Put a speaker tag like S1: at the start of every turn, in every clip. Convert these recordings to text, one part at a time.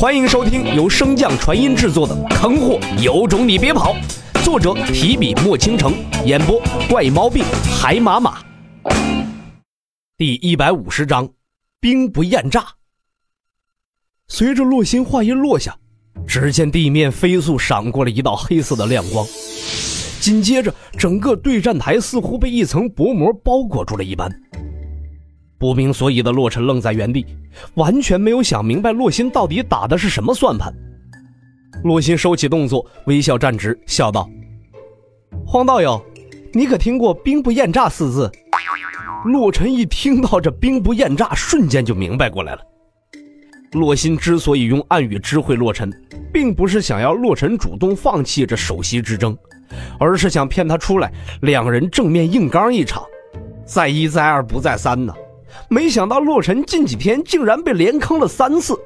S1: 欢迎收听由升降传音制作的《坑货有种你别跑》，作者提笔墨倾城，演播怪猫病海马马。第一百五十章，兵不厌诈。随着洛心话音落下，只见地面飞速闪过了一道黑色的亮光，紧接着整个对战台似乎被一层薄膜包裹住了一般。不明所以的洛尘愣在原地，完全没有想明白洛心到底打的是什么算盘。洛心收起动作，微笑站直，笑道：“黄道友，你可听过‘兵不厌诈’四字？”洛尘一听到这“兵不厌诈”，瞬间就明白过来了。洛心之所以用暗语知会洛尘，并不是想要洛尘主动放弃这首席之争，而是想骗他出来，两人正面硬刚一场，再一再二不再三呢。没想到洛尘近几天竟然被连坑了三次，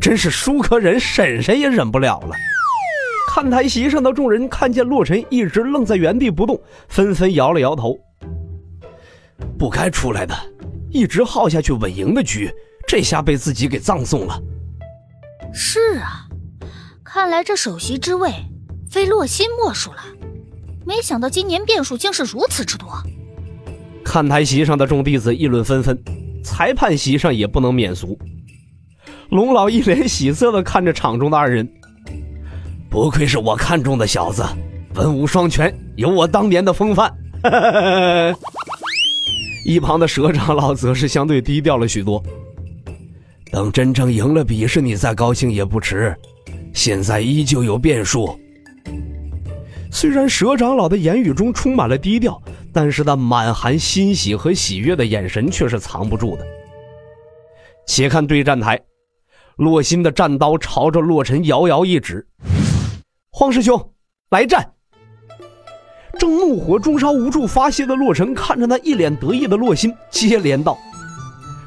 S1: 真是叔可忍，婶婶也忍不了了。看台席上的众人看见洛尘一直愣在原地不动，纷纷摇了摇头。不该出来的，一直耗下去稳赢的局，这下被自己给葬送了。
S2: 是啊，看来这首席之位非洛心莫属了。没想到今年变数竟是如此之多。
S1: 看台席上的众弟子议论纷纷，裁判席上也不能免俗。龙老一脸喜色的看着场中的二人，不愧是我看中的小子，文武双全，有我当年的风范。一旁的蛇长老则是相对低调了许多。等真正赢了比试，你再高兴也不迟。现在依旧有变数。虽然蛇长老的言语中充满了低调。但是那满含欣喜和喜悦的眼神却是藏不住的。且看对战台，洛心的战刀朝着洛尘遥遥一指：“黄师兄，来战！”正怒火中烧无处发泄的洛尘看着那一脸得意的洛心，接连道：“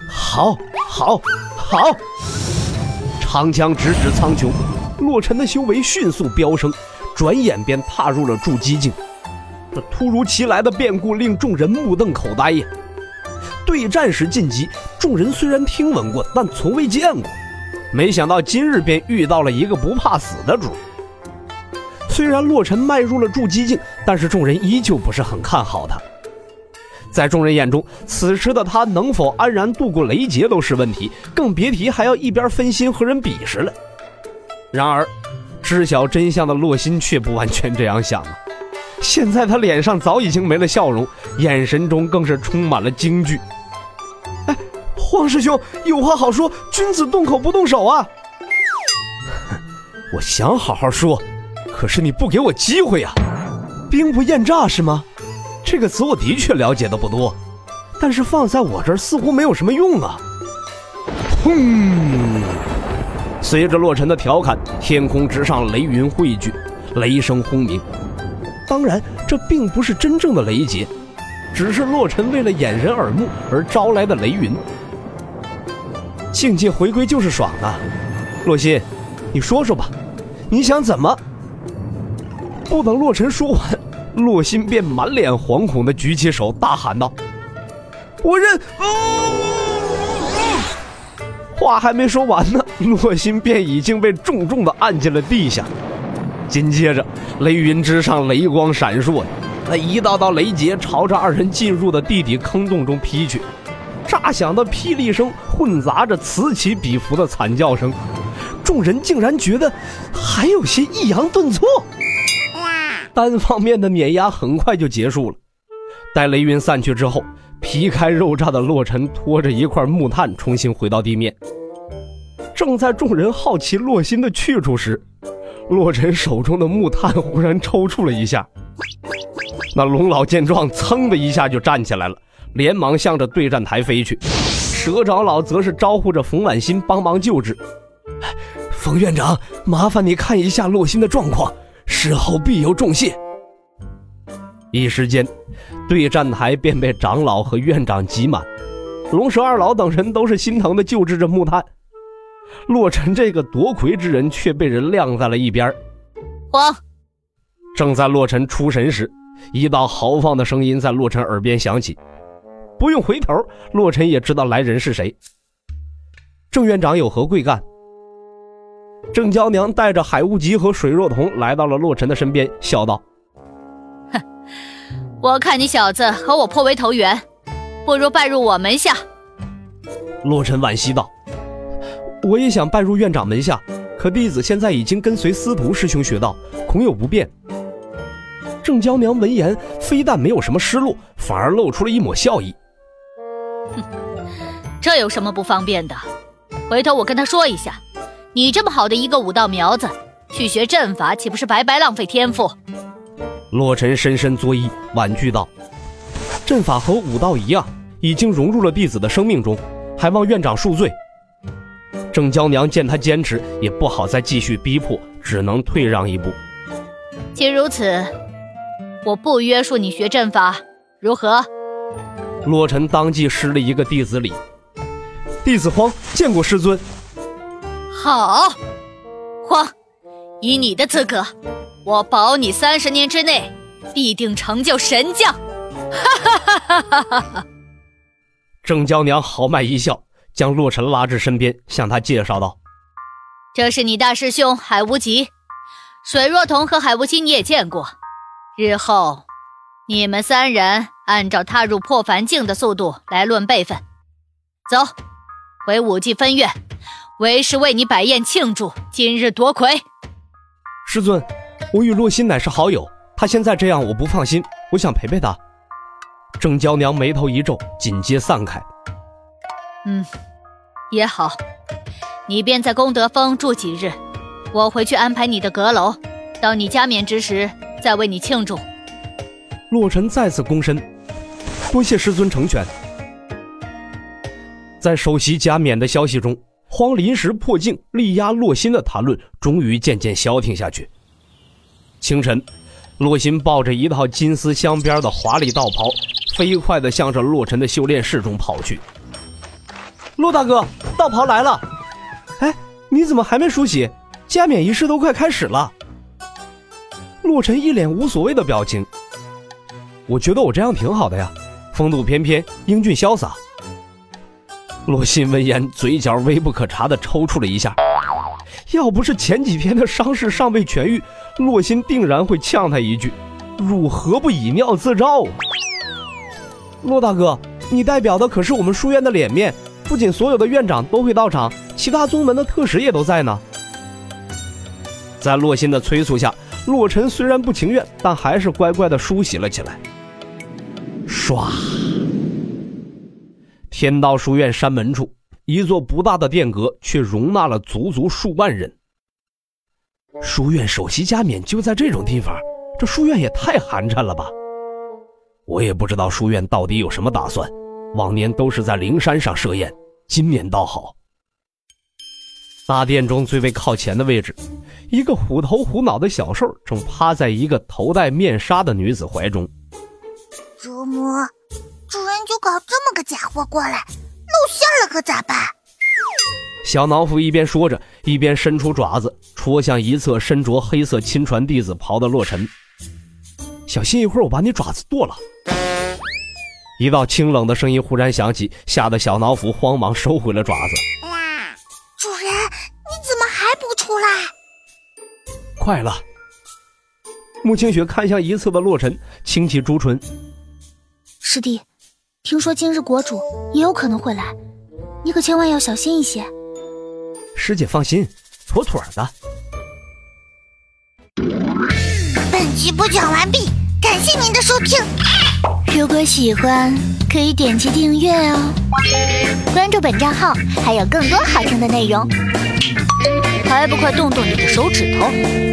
S1: 好，好，好！”长枪直指苍穹，洛尘的修为迅速飙升，转眼便踏入了筑基境。这突如其来的变故令众人目瞪口呆呀！对战时晋级，众人虽然听闻过，但从未见过。没想到今日便遇到了一个不怕死的主。虽然洛尘迈入了筑基境，但是众人依旧不是很看好他。在众人眼中，此时的他能否安然度过雷劫都是问题，更别提还要一边分心和人比试了。然而，知晓真相的洛心却不完全这样想啊。现在他脸上早已经没了笑容，眼神中更是充满了惊惧。哎，黄师兄有话好说，君子动口不动手啊！我想好好说，可是你不给我机会啊！兵不厌诈是吗？这个词我的确了解的不多，但是放在我这儿似乎没有什么用啊！轰！随着洛尘的调侃，天空之上雷云汇聚，雷声轰鸣。当然，这并不是真正的雷劫，只是洛尘为了掩人耳目而招来的雷云。境界回归就是爽啊！洛心，你说说吧，你想怎么？不等洛尘说完，洛心便满脸惶恐的举起手，大喊道：“我认！”话还没说完呢，洛心便已经被重重的按进了地下。紧接着，雷云之上雷光闪烁，那一道道雷劫朝着二人进入的地底坑洞中劈去。炸响的霹雳声混杂着此起彼伏的惨叫声，众人竟然觉得还有些抑扬顿挫。单方面的碾压很快就结束了。待雷云散去之后，皮开肉绽的洛尘拖着一块木炭重新回到地面。正在众人好奇洛心的去处时，洛尘手中的木炭忽然抽搐了一下，那龙老见状，噌的一下就站起来了，连忙向着对战台飞去。蛇长老则是招呼着冯婉欣帮忙救治。冯院长，麻烦你看一下洛心的状况，事后必有重谢。一时间，对战台便被长老和院长挤满，龙蛇二老等人都是心疼的救治着木炭。洛尘这个夺魁之人却被人晾在了一边。
S2: 我！
S1: 正在洛尘出神时，一道豪放的声音在洛尘耳边响起。不用回头，洛尘也知道来人是谁。郑院长有何贵干？郑娇娘带着海无极和水若彤来到了洛尘的身边，笑道：“
S2: 哼，我看你小子和我颇为投缘，不如拜入我门下。”
S1: 洛尘惋惜道：“我也想拜入院长门下，可弟子现在已经跟随司徒师兄学道，恐有不便。”郑娇娘闻言，非但没有什么失落，反而露出了一抹笑意：“
S2: 哼，这有什么不方便的？回头我跟他说一下。”你这么好的一个武道苗子，去学阵法岂不是白白浪费天赋？
S1: 洛尘深深作揖，婉拒道：“阵法和武道一样，已经融入了弟子的生命中，还望院长恕罪。”郑娇娘见他坚持，也不好再继续逼迫，只能退让一步。
S2: 既如此，我不约束你学阵法，如何？
S1: 洛尘当即施了一个弟子礼：“弟子荒见过师尊。”
S2: 好，荒，以你的资格，我保你三十年之内必定成就神将。哈哈哈哈哈哈！
S1: 郑娇娘豪迈一笑，将洛尘拉至身边，向他介绍道：“
S2: 这是你大师兄海无极，水若彤和海无心你也见过。日后，你们三人按照踏入破凡境的速度来论辈分。走，回武技分院。”为师为你摆宴庆祝今日夺魁。
S1: 师尊，我与洛心乃是好友，他现在这样我不放心，我想陪陪他。郑娇娘眉头一皱，紧接散开。
S2: 嗯，也好，你便在功德峰住几日，我回去安排你的阁楼，到你加冕之时再为你庆祝。
S1: 洛尘再次躬身，多谢师尊成全。在首席加冕的消息中。荒临时破镜力压洛心的谈论终于渐渐消停下去。清晨，洛心抱着一套金丝镶边的华丽道袍，飞快地向着洛尘的修炼室中跑去。洛大哥，道袍来了！哎，你怎么还没梳洗？加冕仪式都快开始了。洛尘一脸无所谓的表情。我觉得我这样挺好的呀，风度翩翩，英俊潇洒。洛心闻言，嘴角微不可察的抽搐了一下。要不是前几天的伤势尚未痊愈，洛心定然会呛他一句：“汝何不以尿自照？”洛大哥，你代表的可是我们书院的脸面，不仅所有的院长都会到场，其他宗门的特使也都在呢。在洛心的催促下，洛尘虽然不情愿，但还是乖乖地梳洗了起来。唰。天道书院山门处，一座不大的殿阁却容纳了足足数万人。书院首席加冕就在这种地方，这书院也太寒碜了吧！我也不知道书院到底有什么打算，往年都是在灵山上设宴，今年倒好。大殿中最为靠前的位置，一个虎头虎脑的小兽正趴在一个头戴面纱的女子怀中。
S3: 折磨。主人就搞这么个家伙过来，露馅了可咋办？
S1: 小脑斧一边说着，一边伸出爪子戳向一侧身着黑色亲传弟子袍的洛尘。小心一会儿我把你爪子剁了！一道清冷的声音忽然响起，吓得小脑斧慌忙收回了爪子。
S3: 哇主人，你怎么还不出来？
S1: 快了！穆清雪看向一侧的洛尘，轻启朱唇：“
S2: 师弟。”听说今日国主也有可能会来，你可千万要小心一些。
S1: 师姐放心，妥妥的。
S3: 本集播讲完毕，感谢您的收听。
S2: 如果喜欢，可以点击订阅哦，关注本账号还有更多好听的内容。还不快动动你的手指头！